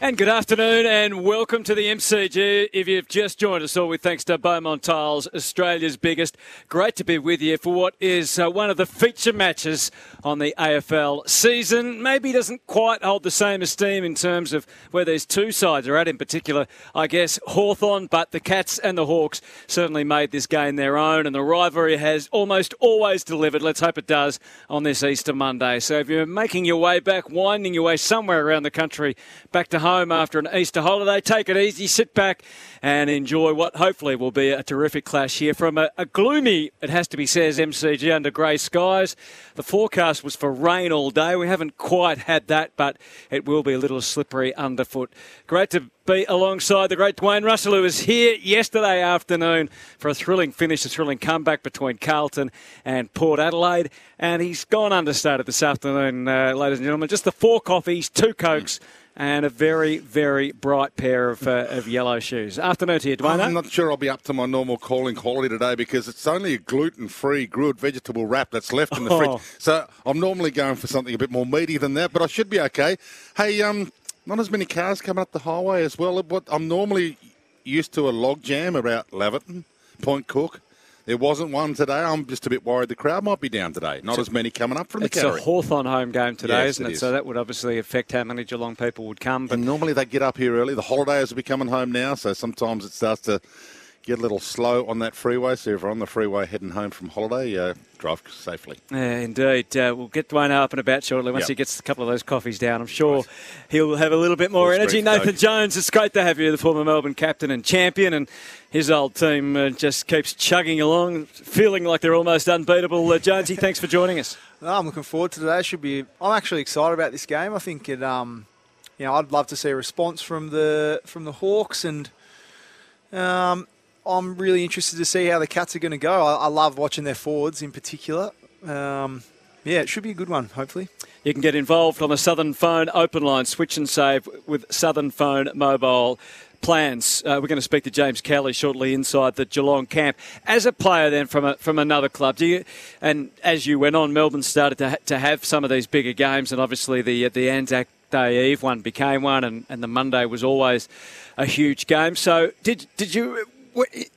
And good afternoon and welcome to the MCG. If you've just joined us all with thanks to Beaumont Tiles, Australia's biggest. Great to be with you for what is uh, one of the feature matches on the AFL season. Maybe doesn't quite hold the same esteem in terms of where these two sides are at, in particular, I guess, Hawthorn, but the Cats and the Hawks certainly made this game their own and the rivalry has almost always delivered. Let's hope it does on this Easter Monday. So if you're making your way back, winding your way somewhere around the country back to home after an Easter holiday. Take it easy, sit back and enjoy what hopefully will be a terrific clash here from a, a gloomy, it has to be said, MCG under grey skies. The forecast was for rain all day. We haven't quite had that, but it will be a little slippery underfoot. Great to be alongside the great Dwayne Russell, who was here yesterday afternoon for a thrilling finish, a thrilling comeback between Carlton and Port Adelaide. And he's gone understated this afternoon, uh, ladies and gentlemen. Just the four coffees, two cokes and a very, very bright pair of, uh, of yellow shoes. Afternoon to you, Dwayne. I'm not sure I'll be up to my normal calling quality today because it's only a gluten-free grilled vegetable wrap that's left in the Oh. fridge. So I'm normally going for something a bit more meaty than that, but I should be okay. Hey, um, not as many cars coming up the highway as well. What I'm normally used to a log jam about Laverton, Point Cook. There wasn't one today. I'm just a bit worried the crowd might be down today. Not as many coming up from the It's a. Hawthorn home game today, Yes, isn't it it? is. So that would obviously affect how many Geelong people would come. But And normally they get up here early. The holidays will be coming home now, so sometimes it starts to get a little slow on that freeway. So if you're on the freeway heading home from holiday, uh, drive safely. Yeah, indeed. Uh, we'll get Dwayne up and about shortly once Yep. he gets a couple of those coffees down. I'm sure he'll have a little bit more Full energy. Nathan coke. Jones, it's great to have you, the former Melbourne captain and champion, and his old team uh, just keeps chugging along, feeling like they're almost unbeatable. Uh, Jonesy, thanks for joining us. No, I'm looking forward to today. Should be. I'm actually excited about this game. I think it. Um, you know, I'd love to see a response from the from the Hawks, and um, I'm really interested to see how the Cats are going to go. I, I love watching their forwards in particular. Um, yeah, it should be a good one. Hopefully. You can get involved on the Southern Phone open line, switch and save with Southern Phone mobile plans. Uh, we're going to speak to James Kelly shortly inside the Geelong camp. As a player, then from a, from another club, do you? And as you went on, Melbourne started to ha- to have some of these bigger games, and obviously the the Anzac Day Eve one became one, and, and the Monday was always a huge game. So did did you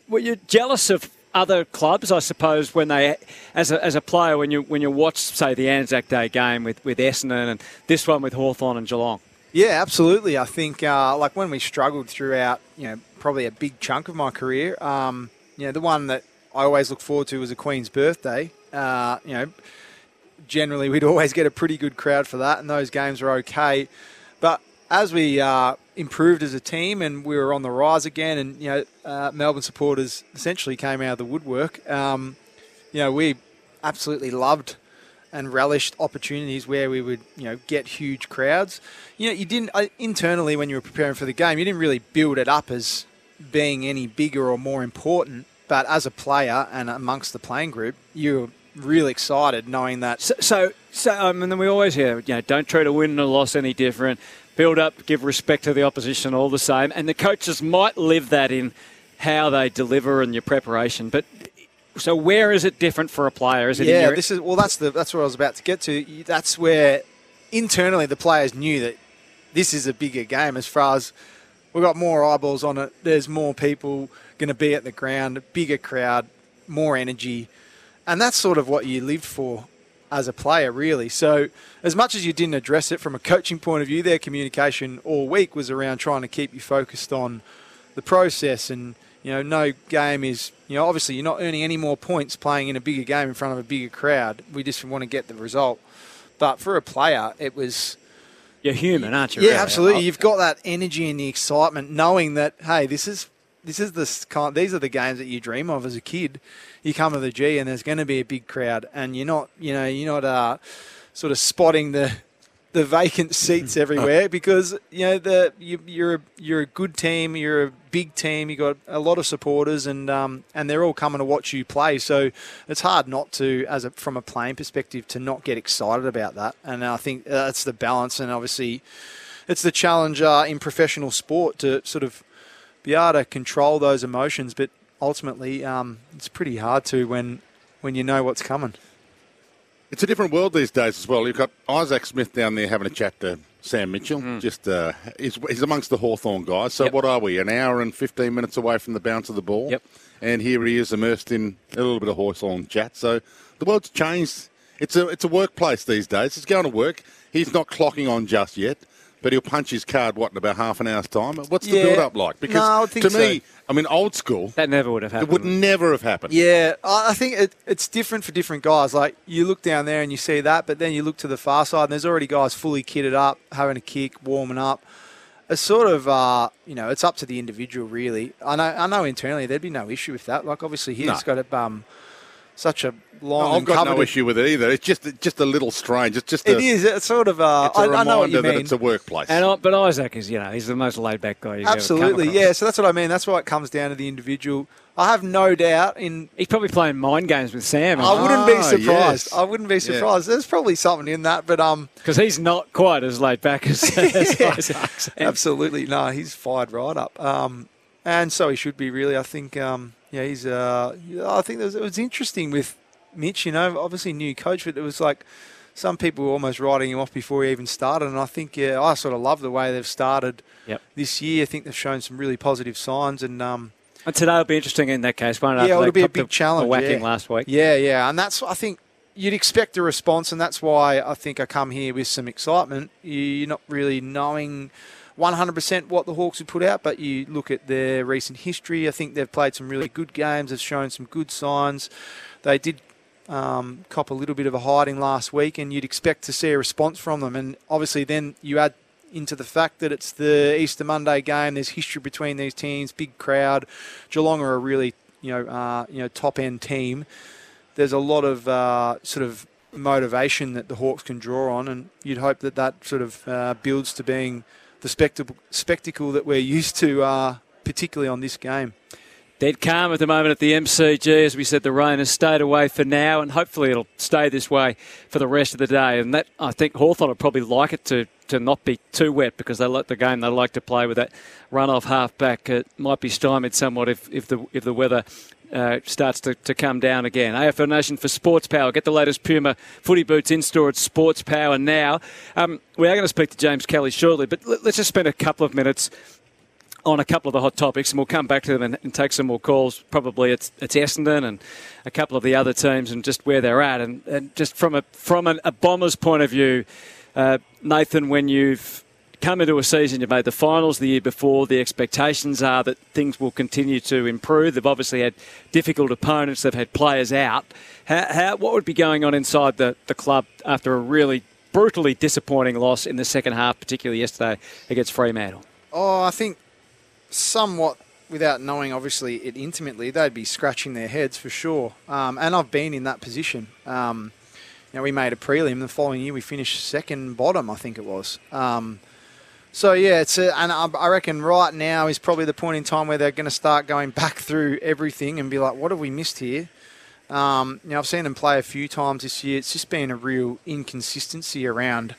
were, you jealous of? Other clubs, I suppose, when they, as a, as a player, when you when you watch, say, the Anzac Day game with, with Essendon and this one with Hawthorn and Geelong. Yeah, absolutely. I think uh, like when we struggled throughout, you know, probably a big chunk of my career. Um, you know, the one that I always look forward to was a Queen's birthday. Uh, you know, generally we'd always get a pretty good crowd for that, and those games were okay. But as we uh, improved as a team and we were on the rise again, and you know, uh, Melbourne supporters essentially came out of the woodwork. Um, you know, we absolutely loved and relished opportunities where we would, you know, get huge crowds. You know, you didn't uh, internally when you were preparing for the game, you didn't really build it up as being any bigger or more important. But as a player and amongst the playing group, you were really excited knowing that. So, so, so I mean, we always hear, you know, don't treat a win and a loss any different. Build up, give respect to the opposition, all the same. And the coaches might live that in how they deliver and your preparation. But so, where is it different for a player? Is it yeah, your, this is well. That's the that's what I was about to get to. That's where internally the players knew that this is a bigger game. As far as we've got more eyeballs on it, there's more people going to be at the ground, bigger crowd, more energy, and that's sort of what you lived for as a player, really. So, as much as you didn't address it from a coaching point of view, their communication all week was around trying to keep you focused on the process and you know no game is you know obviously you're not earning any more points playing in a bigger game in front of a bigger crowd we just want to get the result but for a player it was You're human, aren't you? Yeah, really? absolutely. Oh. You've got that energy and the excitement, knowing that hey, this is this is the kind. These are the games that you dream of as a kid. You come to the G, and there's going to be a big crowd, and you're not, you know, you're not uh, sort of spotting the the vacant seats everywhere because you know the you, you're a, you're a good team, you're a big team, you have got a lot of supporters, and um, and they're all coming to watch you play. So it's hard not to, as a, from a playing perspective, to not get excited about that. And I think that's the balance, and obviously it's the challenge uh, in professional sport to sort of be able to control those emotions, but ultimately um, it's pretty hard to when when you know what's coming. It's a different world these days as well. You've got Isaac Smith down there having a chat to Sam Mitchell. Just uh, he's, he's amongst the Hawthorn guys. So Yep. what are we? An hour and fifteen minutes away from the bounce of the ball. Yep. And here he is immersed in a little bit of Hawthorn chat. So the world's changed. It's a it's a workplace these days. He's going to work. He's not clocking on just yet. But he'll punch his card, what, in about half an hour's time? What's the Yeah. build up like? Because No, I would think to me. I mean, old school, That never would have happened. it would never have happened. Yeah, I I think it, it's different for different guys. Like you look down there and you see that, but then you look to the far side and there's already guys fully kitted up, having a kick, warming up. It's sort of, uh, you know, it's up to the individual really. I know, I know internally there'd be no issue with that. Like obviously he's No. got a, um, such a long. I've and got no issue with it either. It's just just a little strange. It's just a, It is. It's sort of. Uh, It's a I, reminder I know what you that mean. it's a workplace. And I, but Isaac is, you know, he's the most laid back guy. You've ever come Absolutely, yeah. So that's what I mean. That's why it comes down to the individual. I have no doubt in. He's probably playing mind games with Sam. I wouldn't be Ah, surprised. yes. I wouldn't be surprised. There's probably something in that, but um, Because he's not quite as laid back as, as Isaac. And absolutely no, he's fired right up. Um, and so he should be really. I think. Um, yeah, he's. Uh, I think there's, it was interesting with Mitch. You know, obviously new coach, but it was like some people were almost writing him off before he even started. And I think, yeah, I sort of love the way they've started Yep. this year. I think they've shown some really positive signs, and um, And today will be interesting in that case. Won't it? Yeah, it'll be a big the- challenge, The whacking yeah. last week. Yeah, yeah, and that's I think you'd expect a response, and that's why I think I come here with some excitement. You're not really knowing 100% what the Hawks would put out, but you look at their recent history. I think they've played some really good games. They've shown some good signs. They did um, cop a little bit of a hiding last week, and you'd expect to see a response from them. And obviously, then you add into the fact that it's the Easter Monday game. There's history between these teams, big crowd. Geelong are a really you know uh, you know top end team. There's a lot of uh, sort of motivation that the Hawks can draw on, and you'd hope that that sort of uh, builds to being the spectacle spectacle that we're used to, uh, particularly on this game. Dead calm at the moment at the MCG. As we said, the rain has stayed away for now, and hopefully it'll stay this way for the rest of the day. And that I think Hawthorn would probably like it to, to not be too wet because they like the game they like to play with that run-off half-back. It might be stymied somewhat if, if the if the weather uh, starts to, to come down again. AFL Nation for Sports Power. Get the latest Puma footy boots in store at Sports Power now. Um, we are going to speak to James Kelly shortly, but let, let's just spend a couple of minutes on a couple of the hot topics, and we'll come back to them and, and take some more calls. Probably it's it's Essendon and a couple of the other teams, and just where they're at, and, and just from a from an, a bomber's point of view, uh, Nathan, when you've come into a season, you've made the finals the year before. The expectations are that things will continue to improve. They've obviously had difficult opponents. They've had players out. How, how what would be going on inside the, the club after a really brutally disappointing loss in the second half, particularly yesterday against Fremantle? Oh, I think somewhat without knowing, obviously, it intimately, they'd be scratching their heads for sure. Um, and I've been in that position. Um, you know, we made a prelim. The following year, we finished second bottom, I think it was. Um, so yeah, it's a, and I reckon right now is probably the point in time where they're going to start going back through everything and be like, what have we missed here? Um, you know, I've seen them play a few times this year. It's just been a real inconsistency around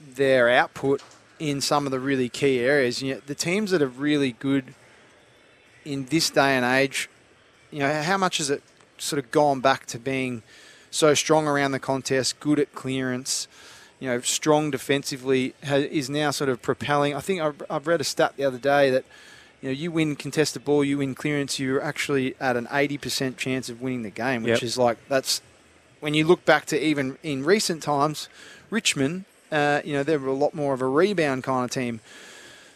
their output in some of the really key areas. You know, the teams that are really good in this day and age, you know, how much has it sort of gone back to being so strong around the contest, good at clearance, you know, strong defensively, is now sort of propelling. I think I've, I've read a stat the other day that, you know, you win contested ball, you win clearance, you're actually at an 80% chance of winning the game, which Yep. is like, that's, when you look back to even in recent times, Richmond, uh, you know, they're a lot more of a rebound kind of team.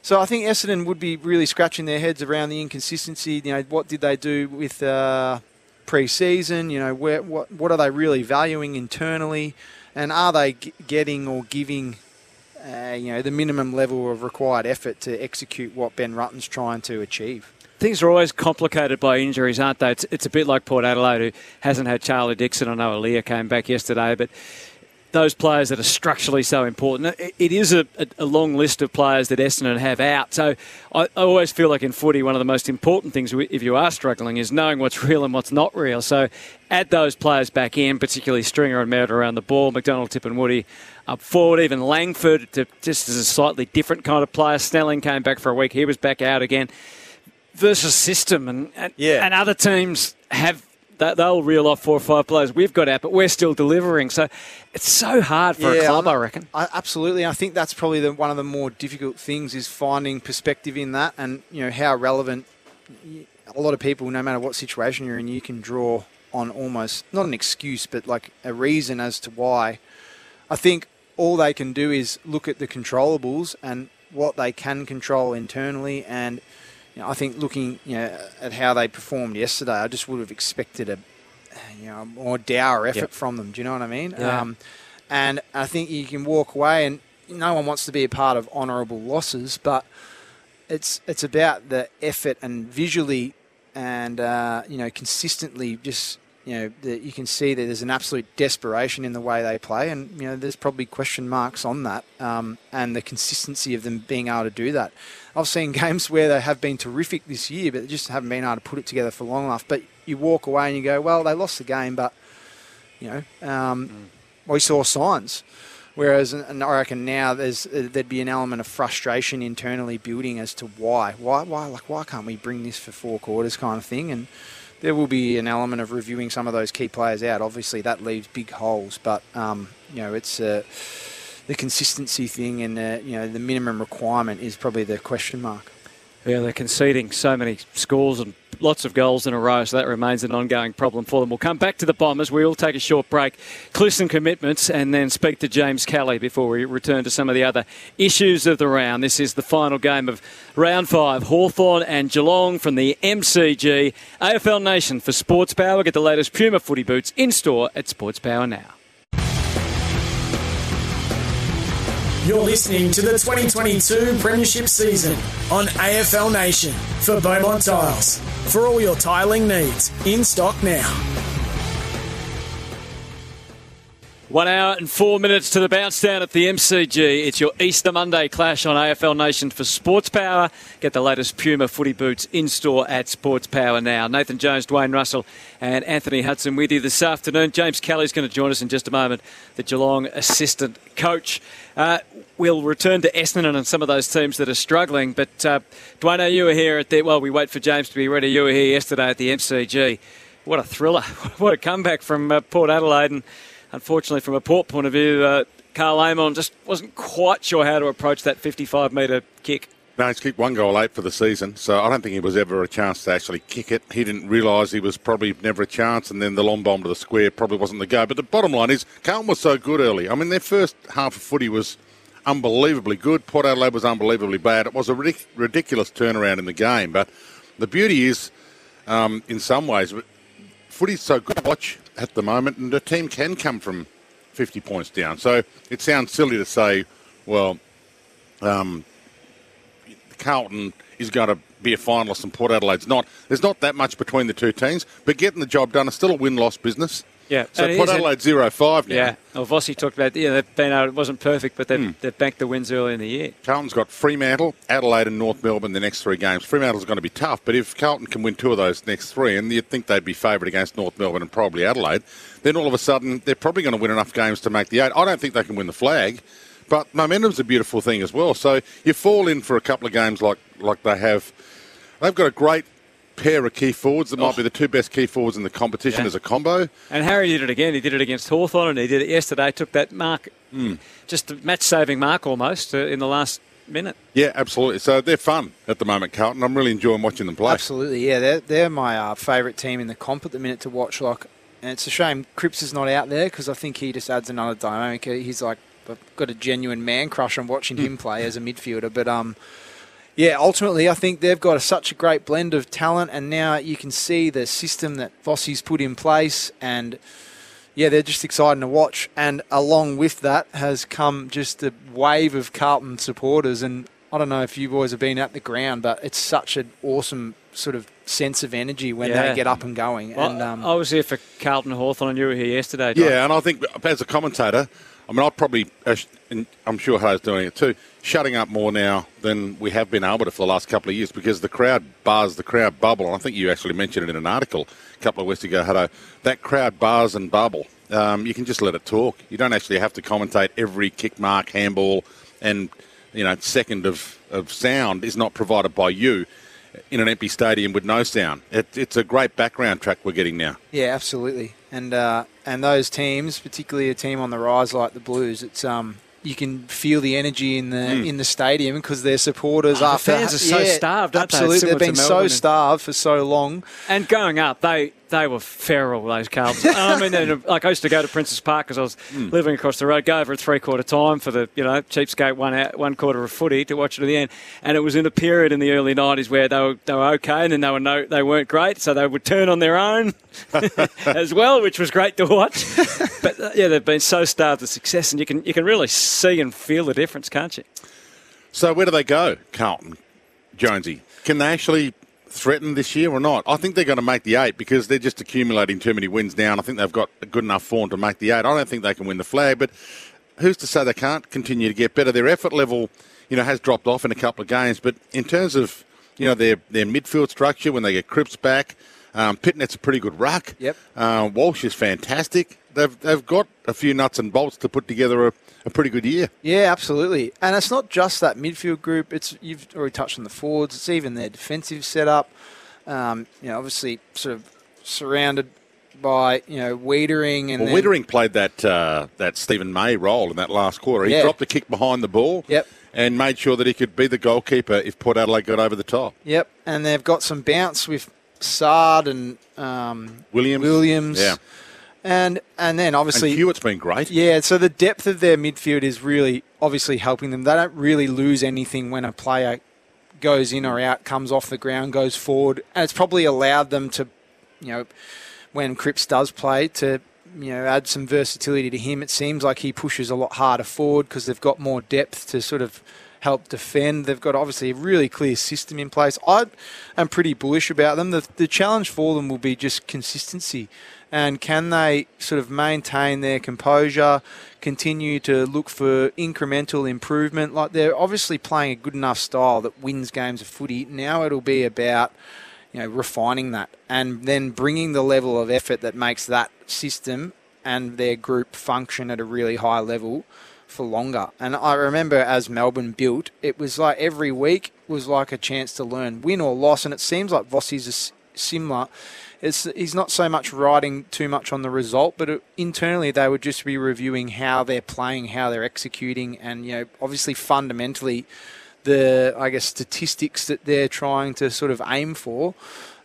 So I think Essendon would be really scratching their heads around the inconsistency. You know, what did they do with uh, pre-season? You know, where, what what are they really valuing internally, and are they g- getting or giving uh, you know, the minimum level of required effort to execute what Ben Rutten's trying to achieve. Things are always complicated by injuries, aren't they? It's, it's a bit like Port Adelaide, who hasn't had Charlie Dixon. I know Aliir came back yesterday, but those players that are structurally so important. It is a, a, long list of players that Essendon have out. So I, I, always feel like in footy, one of the most important things, if you are struggling, is knowing what's real and what's not real. So add those players back in, particularly Stringer and Merrett around the ball, McDonald, Tip and Woody up forward, even Langford, just as a slightly different kind of player. Snelling came back for a week, he was back out again. Versus system, and, and, yeah. and other teams have they'll reel off four or five players we've got out, but we're still delivering. So it's so hard for yeah, a club, I reckon. I, absolutely. I think that's probably the, one of the more difficult things is finding perspective in that and, you know, how relevant a lot of people, no matter what situation you're in, you can draw on almost, not an excuse, but like a reason as to why. I think all they can do is look at the controllables and what they can control internally and – you know, I think looking you know, at how they performed yesterday, I just would have expected a you know more dour effort yep. from them. Do you know what I mean? Yeah. Um, and I think you can walk away, and no one wants to be a part of honourable losses, but it's it's about the effort and visually and uh, you know consistently just you know, you can see that there's an absolute desperation in the way they play, and you know, there's probably question marks on that, um, and the consistency of them being able to do that. I've seen games where they have been terrific this year, but they just haven't been able to put it together for long enough. But you walk away and you go, well, they lost the game, but you know, um, mm. we saw signs. Whereas, and I reckon now there's uh, there'd be an element of frustration internally building as to why, why, why, like why can't we bring this for four quarters kind of thing, and there will be an element of reviewing some of those key players out. Obviously, that leaves big holes, but um, you know it's uh, the consistency thing and uh, you know the minimum requirement is probably the question mark. Yeah, they're conceding so many scores and lots of goals in a row, so that remains an ongoing problem for them. We'll come back to the Bombers. We will take a short break, some commitments, and then speak to James Kelly before we return to some of the other issues of the round. This is the final game of round five Hawthorn and Geelong from the MCG. AFL Nation for Sports Power. Get the latest Puma footy boots in store at Sports Power now. You're listening to the 2022 Premiership season on AFL Nation for Beaumont Tiles. For all your tiling needs, in stock now. One hour and four minutes to the bounce down at the MCG. It's your Easter Monday clash on AFL Nation for Sports Power. Get the latest Puma footy boots in store at Sports Power now. Nathan Jones, Dwayne Russell, and Anthony Hudson with you this afternoon. James Kelly's going to join us in just a moment, the Geelong assistant coach. Uh, we'll return to Essendon and some of those teams that are struggling. But uh, Dwayne, you were here at the well. We wait for James to be ready. You were here yesterday at the MCG. What a thriller! what a comeback from uh, Port Adelaide and unfortunately, from a port point of view, uh, Karl Amon just wasn't quite sure how to approach that 55 metre kick. No, he's kicked one goal eight for the season, so I don't think he was ever a chance to actually kick it. He didn't realise he was probably never a chance, and then the long bomb to the square probably wasn't the go. But the bottom line is, Carlton was so good early. I mean, their first half of footy was unbelievably good. Port Adelaide was unbelievably bad. It was a ridic- ridiculous turnaround in the game, but the beauty is, um, in some ways, footy's so good to watch at the moment, and the team can come from 50 points down. So it sounds silly to say, well, um, Carlton is going to be a finalist and Port Adelaide's not. There's not that much between the two teams, but getting the job done is still a win-loss business. Yeah. So Port Adelaide zero five now. Yeah. Well, Vossi talked about yeah they've been out. It wasn't perfect, but they've, mm. they've banked the wins early in the year. Carlton's got Fremantle, Adelaide, and North Melbourne the next three games. Fremantle's going to be tough, but if Carlton can win two of those next three, and you'd think they'd be favourite against North Melbourne and probably Adelaide, then all of a sudden they're probably going to win enough games to make the eight. I don't think they can win the flag. But momentum's a beautiful thing as well. So you fall in for a couple of games like, like they have. They've got a great pair of key forwards that might oh. be the two best key forwards in the competition yeah. as a combo. And Harry did it again. He did it against Hawthorn and he did it yesterday. Took that mark, mm. just a match-saving mark almost uh, in the last minute. Yeah, absolutely. So they're fun at the moment, Carlton. I'm really enjoying watching them play. Absolutely, yeah. They're, they're my uh, favourite team in the comp at the minute to watch. Like, and it's a shame Cripps is not out there because I think he just adds another dynamic. He's like I've got a genuine man crush on watching him hmm. play as a midfielder. But um, yeah, ultimately, I think they've got a, such a great blend of talent, and now you can see the system that Vossi's put in place, and yeah, they're just exciting to watch. And along with that has come just a wave of Carlton supporters. And I don't know if you boys have been at the ground, but it's such an awesome sort of sense of energy when Yeah. they get up and going. Well, and um, I was here for Carlton Hawthorn, and you were here yesterday. Don. Yeah, and I think as a commentator, I mean, I'd probably, I'm sure Hayes doing it too, shutting up more now than we have been able to for the last couple of years because the crowd bars, the crowd bubble. And I think you actually mentioned it in an article a couple of weeks ago, Hutto. That crowd bars and bubble. Um, you can just let it talk. You don't actually have to commentate every kick mark, handball, and you know, second of, of sound is not provided by you in an empty stadium with no sound. It, it's a great background track we're getting now. Yeah, absolutely. And uh, and those teams, particularly a team on the rise like the Blues, it's um you can feel the energy in the in the stadium because their supporters. Oh, the fans are so yeah, starved, aren't? Absolutely, Similar they've been so starved for so long. And going up, they they were feral, those Carlton. I mean, they're- like I used to go to Princes Park because I was Hmm. living across the road, go over at three quarter time for the, you know, cheapskate one out, one quarter of a footy to watch it at the end. And it was in a period in the early 90s where they were, they were okay and then they, were no, they weren't great, so they would turn on their own as well, which was great to watch. but uh, yeah, they've been so starved of success, and you can, you can really see and feel the difference, can't you? So where do they go, Carlton, Jonesy? Can they actually threaten this year or not? I think they're going to make the eight because they're just accumulating too many wins now. And I think they've got a good enough form to make the eight. I don't think they can win the flag, but who's to say they can't continue to get better? Their effort level, you know, has dropped off in a couple of games, but in terms of you know their their midfield structure when they get Cripps back. Um, Pittonet's a pretty good ruck. Yep. Uh, Walsh is fantastic. They've, they've got a few nuts and bolts to put together a, a pretty good year. Yeah, absolutely. And it's not just that midfield group. It's you've already touched on the forwards. It's even their defensive setup. Um, you know, obviously, sort of surrounded by you know Weitering and Well, then- played that uh, that Steven May role in that last quarter. He Yeah. dropped a kick behind the ball Yep. and made sure that he could be the goalkeeper if Port Adelaide got over the top. Yep, and they've got some bounce with Saad and um, Williams. Williams. Yeah. And and then And obviously Hewett's been great. Yeah, so the depth of their midfield is really obviously helping them. They don't really lose anything when a player goes in or out, comes off the ground, goes forward, and it's probably allowed them to, you know, when Cripps does play, to you know add some versatility to him. It seems like he pushes a lot harder forward because they've got more depth to sort of help defend. They've got obviously a really clear system in place. I am pretty bullish about them. The, the challenge for them will be just consistency. And can they sort of maintain their composure, continue to look for incremental improvement? Like they're obviously playing a good enough style that wins games of footy. Now it'll be about you know refining that and then bringing the level of effort that makes that system and their group function at a really high level for longer. And I remember as Melbourne built, it was like every week was like a chance to learn, win or loss. And it seems like Vossi's is similar. It's, he's not so much riding too much on the result, but it, internally they would just be reviewing how they're playing, how they're executing, and you know, obviously fundamentally, the I guess statistics that they're trying to sort of aim for.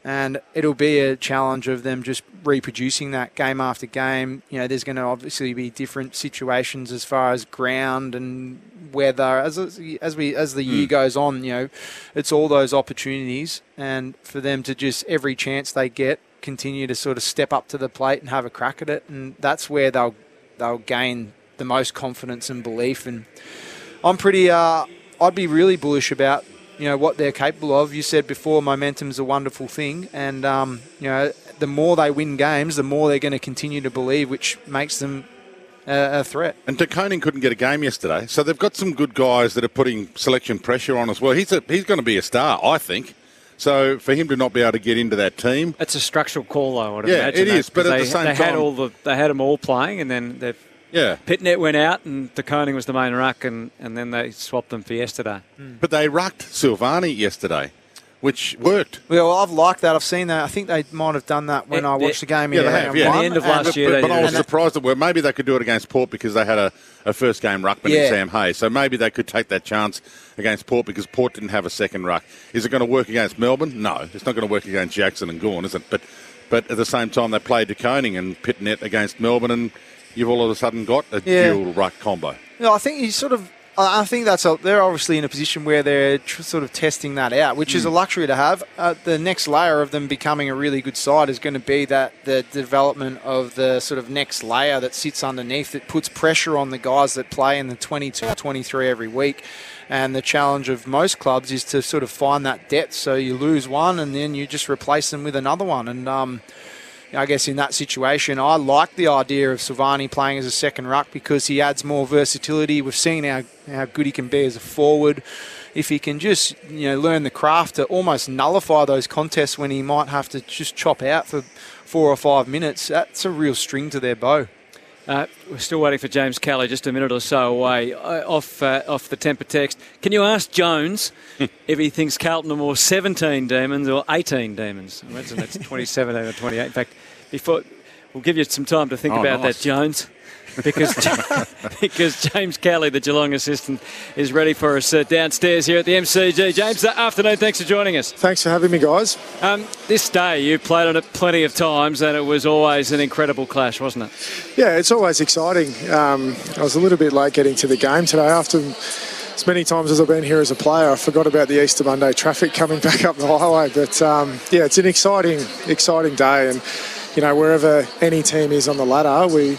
And it'll be a challenge of them just reproducing that game after game. You know, there's going to obviously be different situations as far as ground and weather. As as we as the year goes on, you know, it's all those opportunities, and for them to just every chance they get, continue to sort of step up to the plate and have a crack at it, and that's where they'll they'll gain the most confidence and belief. And I'm pretty. Uh, I'd be really bullish about you know what they're capable of. You said before, momentum's a wonderful thing, and um, you know the more they win games, the more they're going to continue to believe, which makes them a, a threat. And De Koning couldn't get a game yesterday, so they've got some good guys that are putting selection pressure on as well. He's a, he's going to be a star, I think. So for him to not be able to get into that team, It's a structural call, though, I would Yeah, imagine. it that, is, but at they, the same they had all the they had them all playing, and then they've yeah. Pittonet went out, and De Koning was the main ruck, and, and then they swapped them for yesterday. Hmm. But they rucked Silvagni yesterday, which worked. Well, I've liked that. I've seen that. I think they might have done that when Yeah, I eh, watched the game. Yeah, in they have. Yeah. At the end of last But, year, but, they but I was that. surprised that well, maybe they could do it against Port because they had a, a first game ruckman Yeah. in Sam Hayes. So maybe they could take that chance against Port because Port didn't have a second ruck. Is it going to work against Melbourne? No, it's not going to work against Jackson and Gawn, is it? But but at the same time, they played De Koning and Pittonet against Melbourne, and you've all of a sudden got a Yeah. dual ruck combo. No, I think you sort of I think that's a, they're obviously in a position where they're tr- sort of testing that out, which is a luxury to have. Uh, the next layer of them becoming a really good side is going to be that the development of the sort of next layer that sits underneath that puts pressure on the guys that play in the 22, 23 every week. And the challenge of most clubs is to sort of find that depth. So you lose one and then you just replace them with another one. And um, I guess in that situation, I like the idea of Silvagni playing as a second ruck because he adds more versatility. We've seen how, how good he can be as a forward. If he can just you know learn the craft to almost nullify those contests when he might have to just chop out for four or five minutes, that's a real string to their bow. Uh, we're still waiting for James Kelly, just a minute or so away uh, off uh, off the temper text. Can you ask Jones if he thinks Carlton are more 17 demons or 18 demons? I imagine that's 27 or 28. In fact, before we'll give you some time to think Oh, about nice. that, Jones. Because because James Kelly, the Geelong assistant, is ready for us uh, downstairs here at the MCG. James, uh, afternoon. Thanks for joining us. Thanks for having me, guys. Um, this day you've played on it plenty of times, and it was always an incredible clash, wasn't it? Yeah, it's always exciting. Um, I was a little bit late getting to the game today. After as many times as I've been here as a player, I forgot about the Easter Monday traffic coming back up the highway. But um, yeah, it's an exciting, exciting day. And, you know, wherever any team is on the ladder, we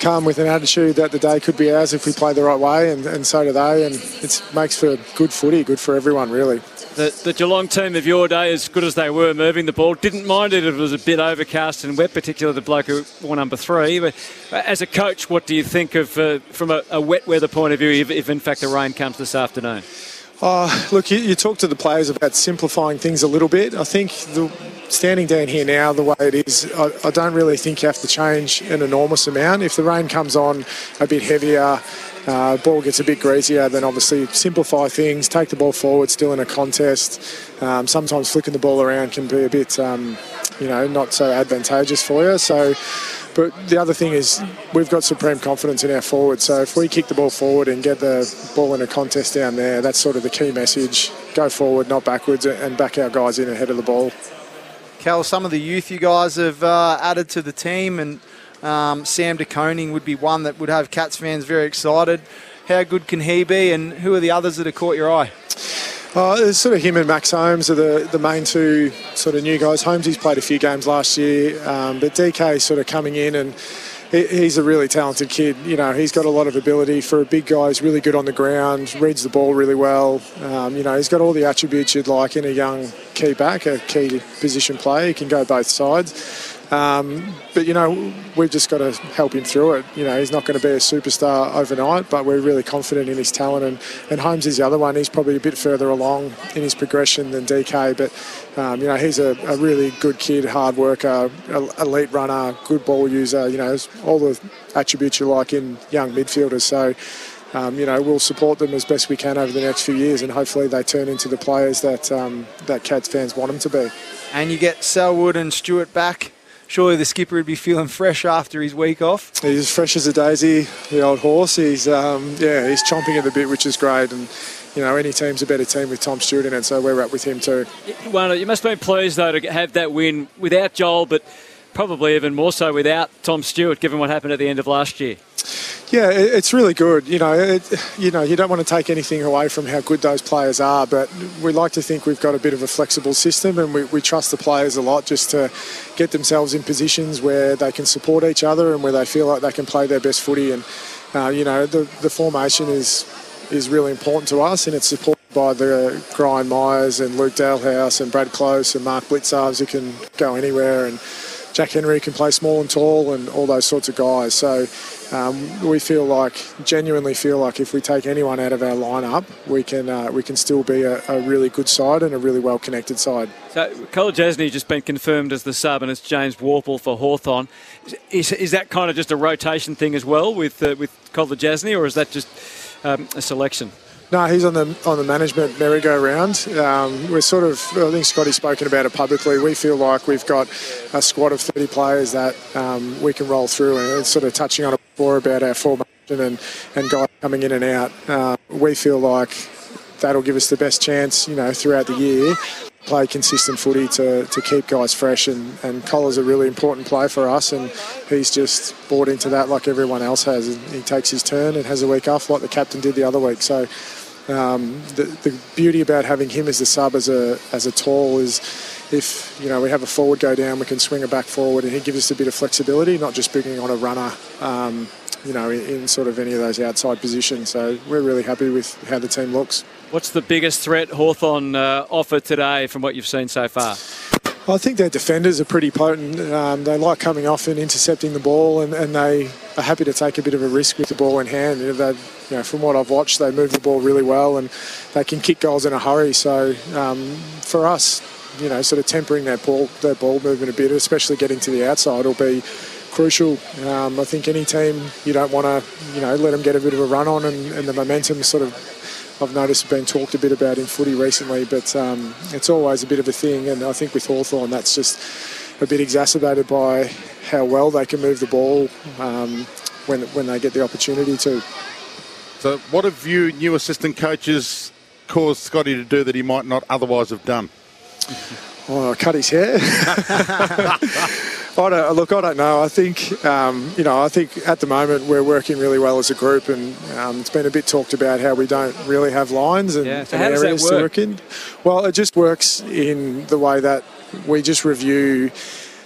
come with an attitude that the day could be ours if we play the right way, and, and so do they. And it makes for good footy, good for everyone, really. The, the Geelong team of your day, as good as they were moving the ball, didn't mind it if it was a bit overcast and wet, particularly the bloke who wore number three. But uh, as a coach, what do you think of uh, from a, a wet weather point of view if, if in fact the rain comes this afternoon? Oh, look, you, you talk to the players about simplifying things a little bit. I think the, standing down here now, the way it is, I, I don't really think you have to change an enormous amount. If the rain comes on a bit heavier, uh, ball gets a bit greasier, then obviously simplify things, take the ball forward, still in a contest. Um, sometimes flicking the ball around can be a bit, um, you know, not so advantageous for you. So. But the other thing is, we've got supreme confidence in our forward. So if we kick the ball forward and get the ball in a contest down there, that's sort of the key message. Go forward, not backwards, and back our guys in ahead of the ball. Cal, some of the youth you guys have uh, added to the team, and um, Sam De Koning would be one that would have Cats fans very excited. How good can he be, and who are the others that have caught your eye? Uh, it's sort of him and Max Holmes are the, the main two sort of new guys. Holmes, he's played a few games last year, um, but DK sort of coming in and he, he's a really talented kid. You know, he's got a lot of ability for a big guy. He's really good on the ground, reads the ball really well. Um, you know, he's got all the attributes you'd like in a young key back, a key position player. He can go both sides. Um, but you know, we've just got to help him through it. You know, he's not going to be a superstar overnight, but we're really confident in his talent. And, and Holmes is the other one. He's probably a bit further along in his progression than DK, but um, you know, he's a, a really good kid, hard worker, elite runner, good ball user. You know, all the attributes you like in young midfielders. So. Um, you know, we'll support them as best we can over the next few years, and hopefully they turn into the players that um, that Cats fans want them to be. And you get Selwood and Stewart back. Surely the skipper would be feeling fresh after his week off. He's as fresh as a daisy, the old horse. He's um, yeah, he's chomping at the bit, which is great. And you know, any team's a better team with Tom Stewart in it, so we're up with him too. Well, you must have been pleased though to have that win without Joel, but probably even more so without Tom Stewart, given what happened at the end of last year. Yeah, it's really good. You know, it, you know, you don't want to take anything away from how good those players are, but we like to think we've got a bit of a flexible system, and we, we trust the players a lot just to get themselves in positions where they can support each other and where they feel like they can play their best footy. And uh, you know, the the formation is is really important to us, and it's supported by the Brian Myers and Luke Dahlhaus and Brad Close and Mark Blicavs who can go anywhere and. Jack Henry can play small and tall and all those sorts of guys. So um, we feel like, genuinely feel like, if we take anyone out of our lineup, we can uh, we can still be a, a really good side and a really well connected side. So Kolodjashnij just been confirmed as the sub, and it's James Worpel for Hawthorn. Is, is that kind of just a rotation thing as well with uh, with Kolodjashnij, or is that just um, a selection? No, he's on the on the management merry-go-round. Um, we're sort of, I think Scotty's spoken about it publicly. We feel like we've got a squad of 30 players that um, we can roll through, and it's sort of touching on before about our formation and, and guys coming in and out. Uh, we feel like that'll give us the best chance, you know, throughout the year. play consistent footy to, to keep guys fresh. And, and Collar's a really important play for us, and he's just bought into that like everyone else has. And he takes his turn and has a week off like the captain did the other week. So um, the, the beauty about having him as the sub as a as a tall is if you know we have a forward go down, we can swing it back forward, and he gives us a bit of flexibility, not just bringing on a runner. Um, you know, in, in, sort of any of those outside positions. So we're really happy with how the team looks. What's the biggest threat Hawthorn uh, offer today from what you've seen so far? I think their defenders are pretty potent. Um, they like coming off and intercepting the ball, and, and, they are happy to take a bit of a risk with the ball in hand. You know, you know, from what I've watched, they move the ball really well, and they can kick goals in a hurry. So um, for us, you know, sort of tempering that ball, their ball movement a bit, especially getting to the outside, will be crucial. Um, I think any team you don't want to, you know, let them get a bit of a run on, and, and the momentum sort of I've noticed been talked a bit about in footy recently, but um, it's always a bit of a thing. And I think with Hawthorn, that's just a bit exacerbated by how well they can move the ball um, when when they get the opportunity to. So, what have you new assistant coaches caused Scotty to do that he might not otherwise have done? Oh, cut his hair. I don't, look, I don't know. I think, um, you know, I think at the moment we're working really well as a group, and um, it's been a bit talked about how we don't really have lines and, yeah. so and areas work? to work in. Well, it just works in the way that we just review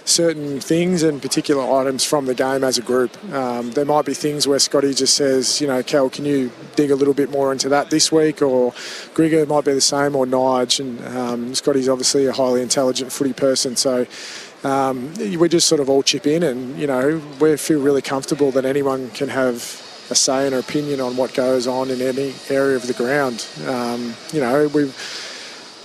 certain things and particular items from the game as a group. Um, there might be things where Scotty just says, you know, Cal, can you dig a little bit more into that this week? Or Grigor might be the same, or Nige. And um, Scotty's obviously a highly intelligent footy person, so um, we just sort of all chip in, and you know we feel really comfortable that anyone can have a say and an opinion on what goes on in any area of the ground. Um, you know we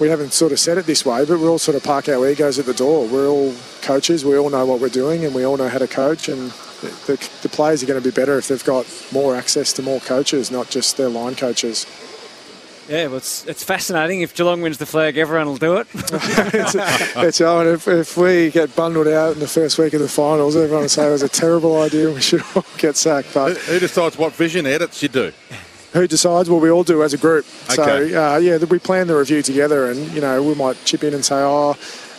we haven't sort of said it this way, but we all sort of park our egos at the door. We're all coaches. We all know what we're doing, and we all know how to coach. And the, the players are going to be better if they've got more access to more coaches, not just their line coaches. Yeah, well, it's, it's fascinating. If Geelong wins the flag, everyone will do it. it's, it's, I mean, if, if, we get bundled out in the first week of the finals, everyone will say it was a terrible idea and we should all get sacked. But who, who decides what vision edits you do? Who decides? Well, we all do as a group. Okay. So, uh, yeah, we plan the review together and, you know, we might chip in and say, oh,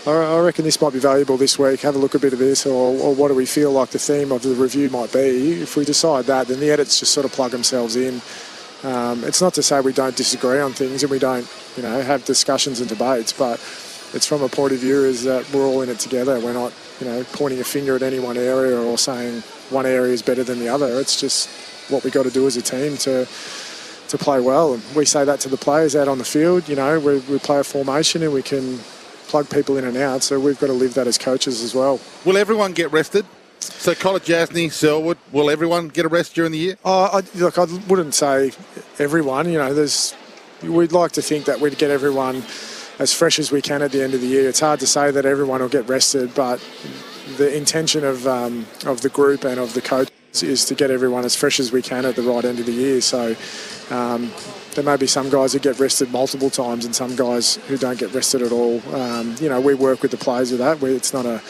I reckon this might be valuable this week. Have a look a bit of this, or, or, what do we feel like the theme of the review might be? If we decide that, then the edits just sort of plug themselves in. Um, it's not to say we don't disagree on things and we don't, you know, have discussions and debates, but it's from a point of view is that we're all in it together. We're not, you know, pointing a finger at any one area or saying one area is better than the other. It's just what we got to do as a team to to play well. And we say that to the players out on the field. You know, we, we play a formation and we can plug people in and out. So we've got to live that as coaches as well. Will everyone get rested? So Kolodjashnij, Selwood, will everyone get a rest during the year? Oh, I, look, I wouldn't say everyone. You know, there's we'd like to think that we'd get everyone as fresh as we can at the end of the year. It's hard to say that everyone will get rested, but the intention of um, of the group and of the coach is to get everyone as fresh as we can at the right end of the year. So um, there may be some guys who get rested multiple times and some guys who don't get rested at all. Um, you know, we work with the players with that. We, it's not a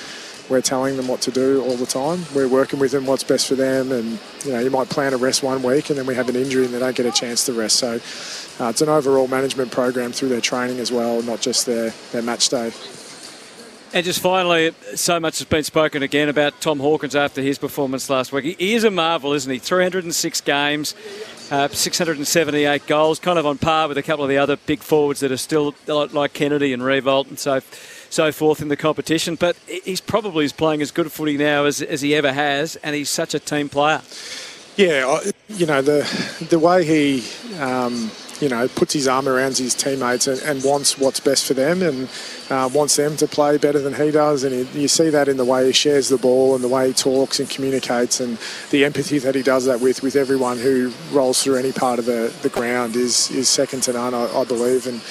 we're telling them what to do all the time. We're working with them what's best for them, and you know you might plan a rest one week, and then we have an injury and they don't get a chance to rest. So uh, it's an overall management program through their training as well, not just their their match day. And just finally, so much has been spoken again about Tom Hawkins after his performance last week. He is a marvel, isn't he? 306 games, uh, 678 goals, kind of on par with a couple of the other big forwards that are still like Kennedy and Riewoldt and so so forth in the competition. But he's probably is playing as good footy now as, as he ever has, and he's such a team player. Yeah, you know the the way he. Um, you know, puts his arm around his teammates and, and wants what's best for them and uh, wants them to play better than he does. And he, you see that in the way he shares the ball and the way he talks and communicates and the empathy that he does that with with everyone who rolls through any part of the, the ground is is second to none, I, I believe. And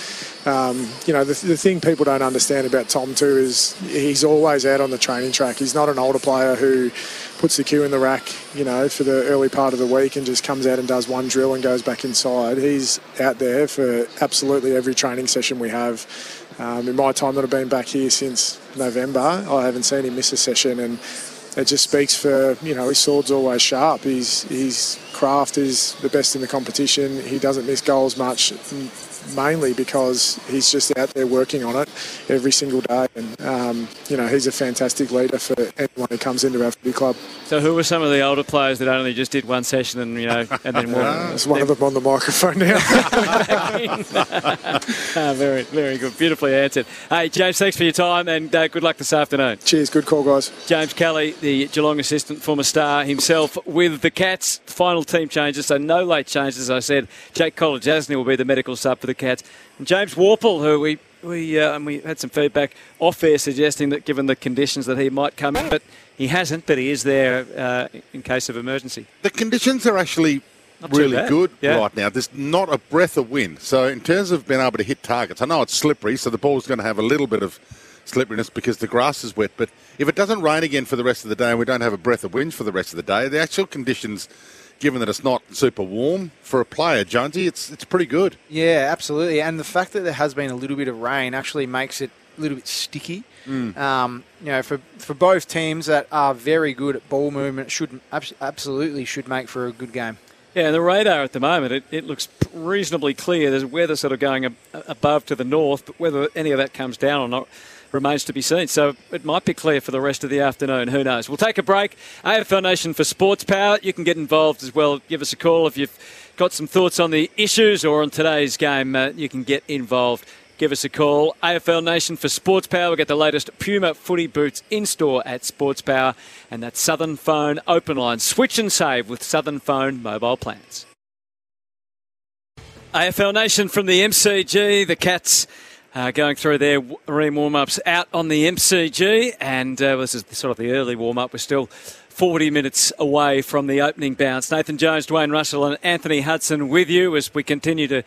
um, you know, the, the thing people don't understand about Tom too is he's always out on the training track. He's not an older player who puts the cue in the rack, you know, for the early part of the week and just comes out and does one drill and goes back inside. He's out there for absolutely every training session we have. Um, in my time that I've been back here since November, I haven't seen him miss a session and it just speaks for you know his sword's always sharp. His his craft is the best in the competition. He doesn't miss goals much, mainly because he's just out there working on it every single day. And um, you know he's a fantastic leader for anyone who comes into our footy club. So who were some of the older players that only just did one session and you know and then walked? There's one of them on the microphone now. Ah, very very good, beautifully answered. Hey James, thanks for your time and uh, good luck this afternoon. Cheers, good call, guys. James Kelly, the Geelong assistant, former star himself with the Cats. Final team changes, so no late changes. As I said, Jake Kolodjashnij will be the medical sub for the Cats. And James Worpel, who we we uh, and we had some feedback off air suggesting that given the conditions that he might come in, but he hasn't. But he is there uh, in case of emergency. The conditions are actually Not really good Yeah. right now. There's not a breath of wind. So in terms of being able to hit targets, I know it's slippery, so the ball's going to have a little bit of slipperiness because the grass is wet. But if it doesn't rain again for the rest of the day and we don't have a breath of wind for the rest of the day, the actual conditions, given that it's not super warm for a player, Jonesy, it's it's pretty good. Yeah, absolutely. And the fact that there has been a little bit of rain actually makes it a little bit sticky. Um, you know, for for both teams that are very good at ball movement, should abs- absolutely should make for a good game. Yeah, the radar at the moment, it, it looks reasonably clear. There's weather sort of going ab- above to the north, but whether any of that comes down or not remains to be seen. So it might be clear for the rest of the afternoon. Who knows? We'll take a break. AFL Nation for Sports Power. You can get involved as well. Give us a call if you've got some thoughts on the issues or on today's game. Uh, you can get involved. Give us a call. AFL Nation for Sports Power. We'll get the latest Puma footy boots in store at Sports Power. And that Southern Phone open line. Switch and save with Southern Phone mobile plans. AFL Nation from the MCG. The Cats uh, going through their marine warm ups out on the MCG. And uh, this is sort of the early warm up. We're still 40 minutes away from the opening bounce. Nathan Jones, Dwayne Russell, and Anthony Hudson with you as we continue to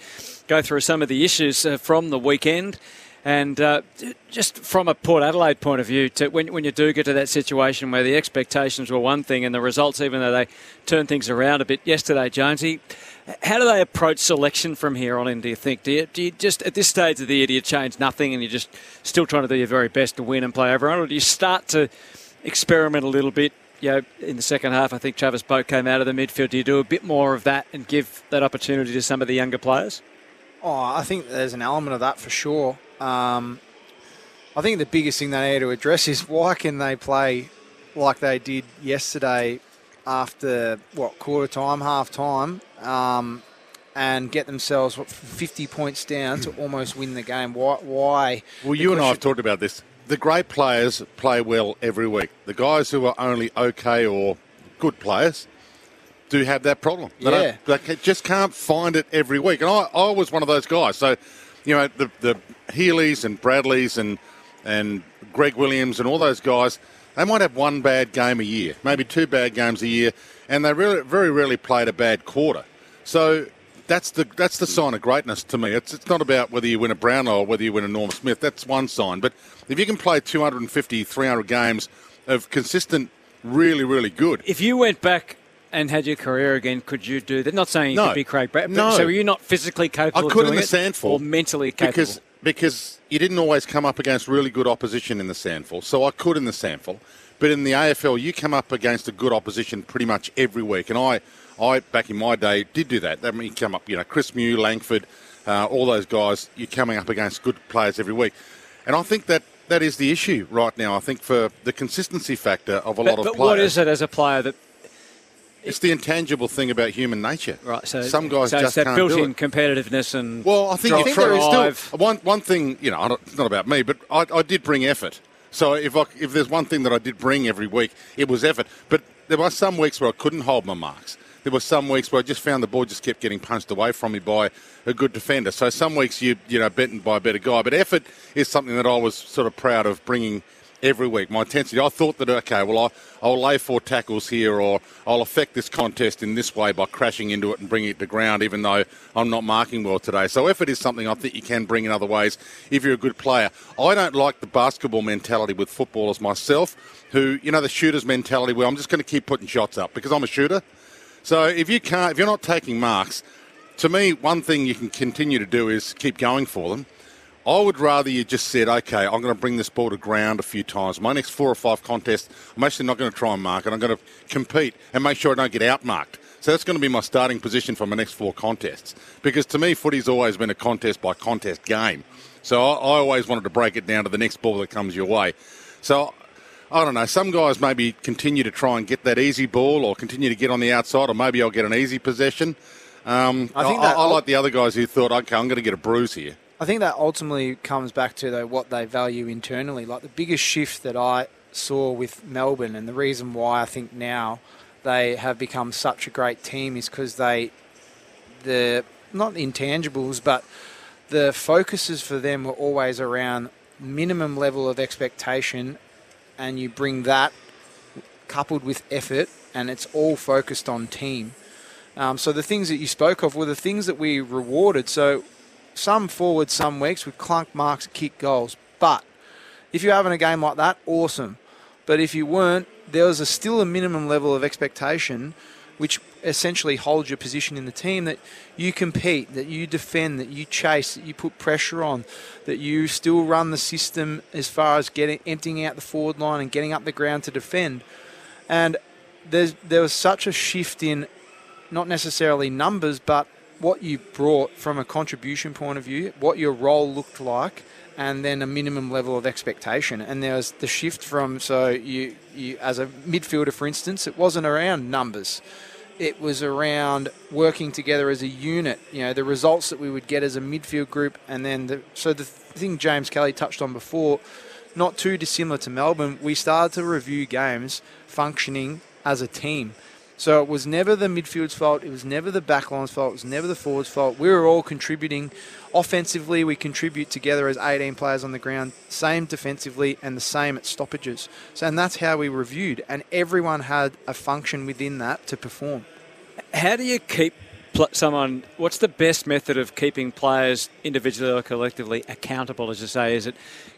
go through some of the issues uh, from the weekend. And uh, just from a Port Adelaide point of view, to when, when you do get to that situation where the expectations were one thing and the results, even though they turned things around a bit yesterday, Jonesy, how do they approach selection from here on in, do you think? Do you, do you just, at this stage of the year, do you change nothing and you're just still trying to do your very best to win and play everyone? Or do you start to experiment a little bit? You know, in the second half, I think Travis Boak came out of the midfield. Do you do a bit more of that and give that opportunity to some of the younger players? Oh, I think there's an element of that for sure. Um, I think the biggest thing they need to address is why can they play like they did yesterday after what quarter time, half time, um, and get themselves what 50 points down to almost win the game? Why? Why? Well, you and I have talked about this. The great players play well every week. The guys who are only okay or good players do have that problem. They, Yeah. they just can't find it every week. And I, I was one of those guys. So, you know, the, the Healy's and Bradley's and, and Greg Williams and all those guys, they might have one bad game a year, maybe two bad games a year, and they really, very rarely played a bad quarter. So that's the that's the sign of greatness to me. It's it's not about whether you win a Brownlow or whether you win a Norm Smith. That's one sign. But if you can play 250, 300 games of consistent, really, really good, If you went back and had your career again, could you do that? Not saying you No. could be Craig Brad, but No. so were you not physically capable I of could doing in the it, or mentally capable? because because you didn't always come up against really good opposition in the SANFL. So I could in the SANFL, but in the AFL you come up against a good opposition pretty much every week. And I, I back in my day did do that. That mean you come up, you know, Chris Mew, Langford, uh, all those guys. You're coming up against good players every week, and I think that. That is the issue right now. I think for the consistency factor of a but, lot of but players. what is it as a player that It's the intangible thing about human nature. right? So some guys so just it's that built-in it. competitiveness and Well, I think. I think there is still one one thing. You know, it's not about me, but I, I did bring effort. So if I, if there's one thing that I did bring every week, it was effort. But there were some weeks where I couldn't hold my marks. There were some weeks where I just found the ball just kept getting punched away from me by a good defender. So some weeks you you know beaten by a better guy. But effort is something that I was sort of proud of bringing every week. My intensity. I thought that okay, well I I'll lay four tackles here, or I'll affect this contest in this way by crashing into it and bringing it to ground, even though I'm not marking well today. So effort is something I think you can bring in other ways if you're a good player. I don't like the basketball mentality with footballers myself, who you know the shooter's mentality where I'm just going to keep putting shots up because I'm a shooter. So if you can't, if you're not taking marks, to me, one thing you can continue to do is keep going for them. I would rather you just said, okay, I'm going to bring this ball to ground a few times. My next four or five contests, I'm actually not going to try and mark it. I'm going to compete and make sure I don't get outmarked. So that's going to be my starting position for my next four contests. Because to me, footy's always been a contest by contest game. So I, I always wanted to break it down to the next ball that comes your way. So I don't know. Some guys maybe continue to try and get that easy ball, or continue to get on the outside, or maybe I'll get an easy possession. Um, I think I, I, I like the other guys who thought, okay, I'm going to get a bruise here. I think that ultimately comes back to though what they value internally. Like the biggest shift that I saw with Melbourne, and the reason why I think now they have become such a great team is because they, the not the intangibles, but the focuses for them were always around minimum level of expectation, and you bring that coupled with effort, and it's all focused on team. Um, so the things that you spoke of were the things that we rewarded. So some forwards some weeks with clunk marks, kick goals. But if you're having a game like that, awesome. But if you weren't, there was a still a minimum level of expectation, which essentially holds your position in the team that you compete, that you defend, that you chase, that you put pressure on, that you still run the system as far as getting emptying out the forward line and getting up the ground to defend. And there was such a shift in not necessarily numbers, but what you brought from a contribution point of view, what your role looked like, and then a minimum level of expectation. And there was the shift from so you, you as a midfielder, for instance, it wasn't around numbers. It was around working together as a unit. You know the results that we would get as a midfield group, and then the so the thing James Kelly touched on before, not too dissimilar to Melbourne. We started to review games functioning as a team so it was never the midfield's fault. It was never the backline's fault. It was never the forward's fault. We were all contributing. Offensively, we contribute together as 18 players on the ground. Same defensively, and the same at stoppages. So, and that's how we reviewed. And everyone had a function within that to perform. How do you keep someone? What's the best method of keeping players individually or collectively accountable? As you say, is it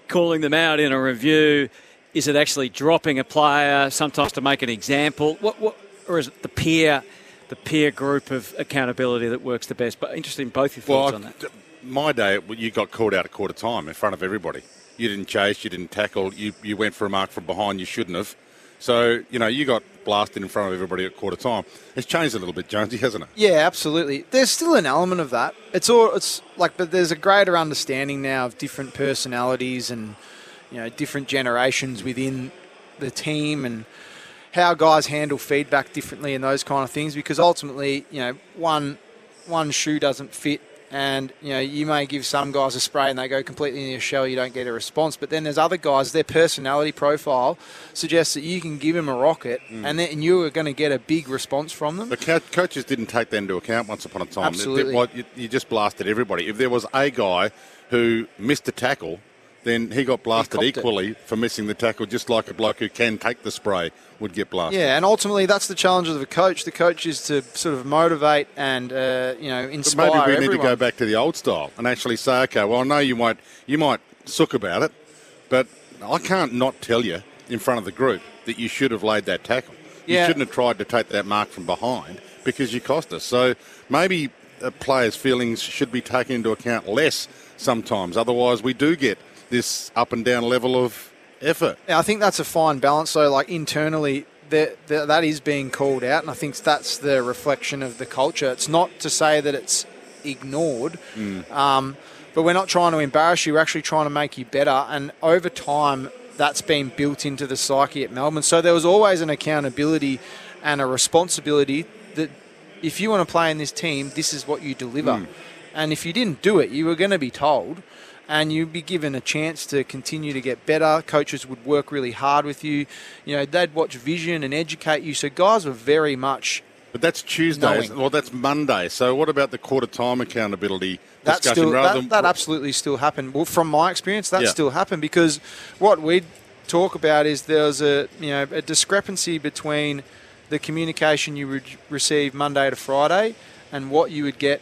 calling them out in a review? Is it actually dropping a player sometimes to make an example? What, what or is it the peer, the peer group of accountability that works the best? But interested in both your thoughts well, on that. My day, you got called out a quarter time in front of everybody. You didn't chase, you didn't tackle, you, you went for a mark from behind, you shouldn't have. So, you know, you got blasted in front of everybody at quarter time. It's changed a little bit, Jonesy, hasn't it? Yeah, absolutely. There's still an element of that. It's all it's like but there's a greater understanding now of different personalities and you know, different generations within the team and how guys handle feedback differently and those kind of things because ultimately, you know, one one shoe doesn't fit and you know you may give some guys a spray and they go completely in your shell you don't get a response but then there's other guys their personality profile suggests that you can give them a rocket mm. and then you are going to get a big response from them the co- coaches didn't take that into account once upon a time Absolutely. It, it, you just blasted everybody if there was a guy who missed a tackle then he got blasted he equally it. for missing the tackle, just like a bloke who can take the spray would get blasted. Yeah, and ultimately that's the challenge of the coach. The coach is to sort of motivate and uh, you know inspire. But maybe we everyone. need to go back to the old style and actually say, okay, well, I know you might you might sook about it, but I can't not tell you in front of the group that you should have laid that tackle. You yeah. shouldn't have tried to take that mark from behind because you cost us. So maybe a players' feelings should be taken into account less sometimes. Otherwise, we do get this up and down level of effort. Yeah, I think that's a fine balance. So, like internally, that that is being called out, and I think that's the reflection of the culture. It's not to say that it's ignored, mm. um, but we're not trying to embarrass you. We're actually trying to make you better, and over time, that's been built into the psyche at Melbourne. So there was always an accountability and a responsibility that if you want to play in this team, this is what you deliver. Mm. And if you didn't do it, you were going to be told and you'd be given a chance to continue to get better. Coaches would work really hard with you. You know, they'd watch vision and educate you. So guys were very much. But that's Tuesday. Well, that's Monday. So what about the quarter time accountability that discussion? Still, that, than... that, absolutely still happened. Well, from my experience, that yeah. still happened because what we'd talk about is there's a you know a discrepancy between the communication you would receive Monday to Friday and what you would get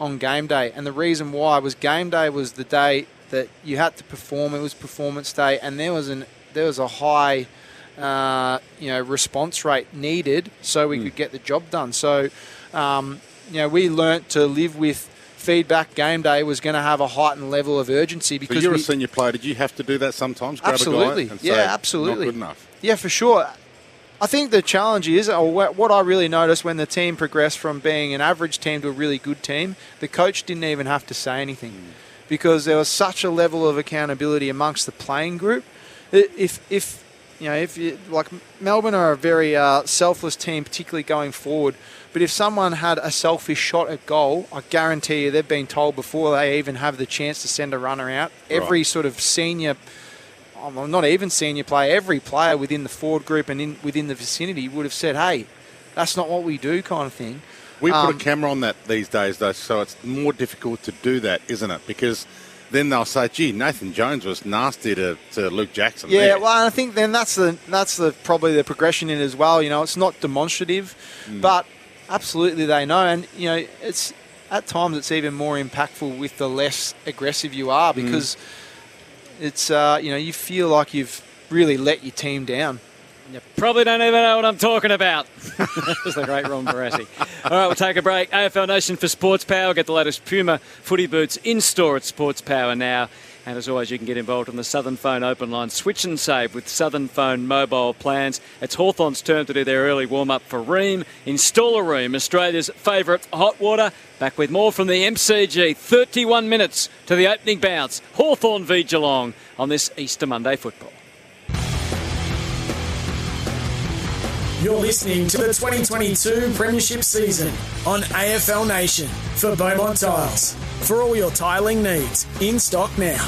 on game day. And the reason why was game day was the day that you had to perform. It was performance day, and there was an there was a high, uh, you know, response rate needed so we mm. could get the job done. So, um, you know, we learnt to live with feedback game day was going to have a heightened level of urgency But because you're we, a senior player. Did you have to do that sometimes? Grab Absolutely. and Yeah, absolutely. Not good enough. Yeah, for sure. I think the challenge is, or what I really noticed when the team progressed from being an average team to a really good team, the coach didn't even have to say anything because there was such a level of accountability amongst the playing group. If, if you know, if you, like Melbourne are a very uh, selfless team, particularly going forward. But if someone had a selfish shot at goal, I guarantee you they've been told before they even have the chance to send a runner out. Every Right. sort of senior well, not even senior player, every player within the forward group and in, within the vicinity would have said, hey, that's not what we do, kind of thing. We put Um, a camera on that these days, though, so it's more difficult to do that, isn't it? Because then they'll say, "Gee, Nathan Jones was nasty to, to Luke Jackson." Yeah, there." well, and I think then that's the that's the probably the progression in it as well. You know, it's not demonstrative, Mm. but absolutely they know, and you know, it's at times it's even more impactful with the less aggressive you are Mm. It's uh, you know you feel like you've really let your team down. You probably don't even know what I'm talking about. that was the great Ron Barassi. All right, we'll take a break. AFL Nation for Sports Power. Get the latest Puma footy boots in store at Sports Power now. And as always, you can get involved on the Southern Phone open line. Switch and save with Southern Phone mobile plans. It's Hawthorn's turn to do their early warm up for Rheem. Install a Rheem, Australia's favourite hot water. Back with more from the MCG. 31 minutes to the opening bounce. Hawthorn v Geelong on this Easter Monday football. You're listening to the 2022 Premiership season on AFL Nation for Beaumont Tiles. For all your tiling needs, in stock now.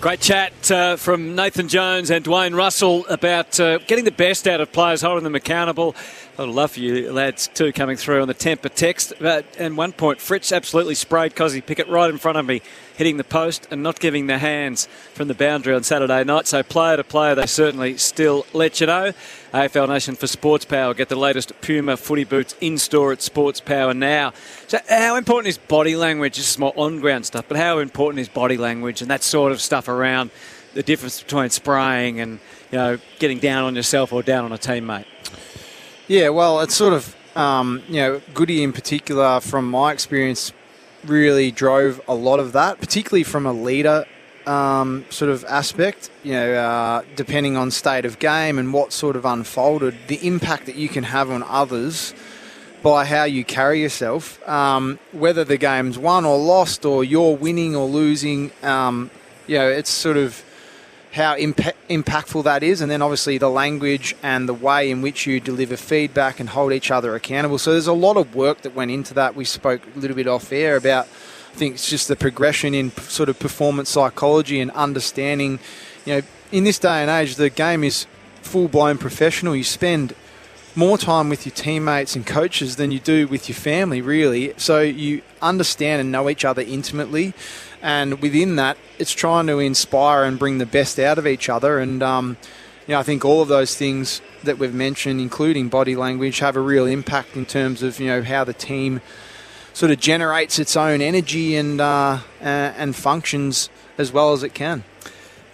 Great chat uh, from Nathan Jones and Dwayne Russell about uh, getting the best out of players, holding them accountable. Of love for you lads too coming through on the temper text. But at one point, Fritz absolutely sprayed Kozzy Pickett right in front of me, hitting the post and not giving the hands from the boundary on Saturday night. So player to player, they certainly still let you know. AFL Nation for Sports Power. Get the latest Puma footy boots in store at Sports Power now. So how important is body language? This is more on-ground stuff, but how important is body language and that sort of stuff around the difference between spraying and you know getting down on yourself or down on a teammate? Yeah, well, it's sort of, um, you know, Goody in particular, from my experience, really drove a lot of that, particularly from a leader um, sort of aspect. You know, uh, depending on state of game and what sort of unfolded, the impact that you can have on others by how you carry yourself, um, whether the game's won or lost, or you're winning or losing. Um, you know, it's sort of how impa- impactful that is, and then obviously the language and the way in which you deliver feedback and hold each other accountable. So there's a lot of work that went into that. We spoke a little bit off air about, I think it's just the progression in sort of performance psychology and understanding. You know, in this day and age, the game is full blown professional. You spend more time with your teammates and coaches than you do with your family, really. So you understand and know each other intimately, and within that, it's trying to inspire and bring the best out of each other. And um, you know, I think all of those things that we've mentioned, including body language, have a real impact in terms of you know how the team sort of generates its own energy and uh, and functions as well as it can.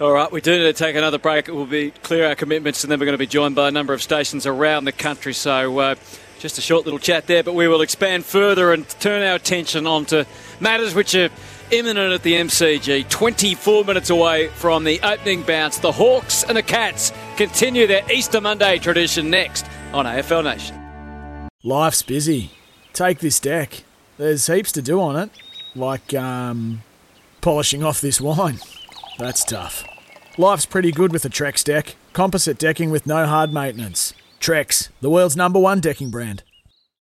All right, we do need to take another break. We'll be clear our commitments, and then we're going to be joined by a number of stations around the country. So, uh, just a short little chat there, but we will expand further and turn our attention onto matters which are imminent at the MCG. 24 minutes away from the opening bounce, the Hawks and the Cats continue their Easter Monday tradition next on AFL Nation. Life's busy. Take this deck. There's heaps to do on it, like um, polishing off this wine. That's tough. Life's pretty good with a Trex deck. Composite decking with no hard maintenance. Trex, the world's number one decking brand.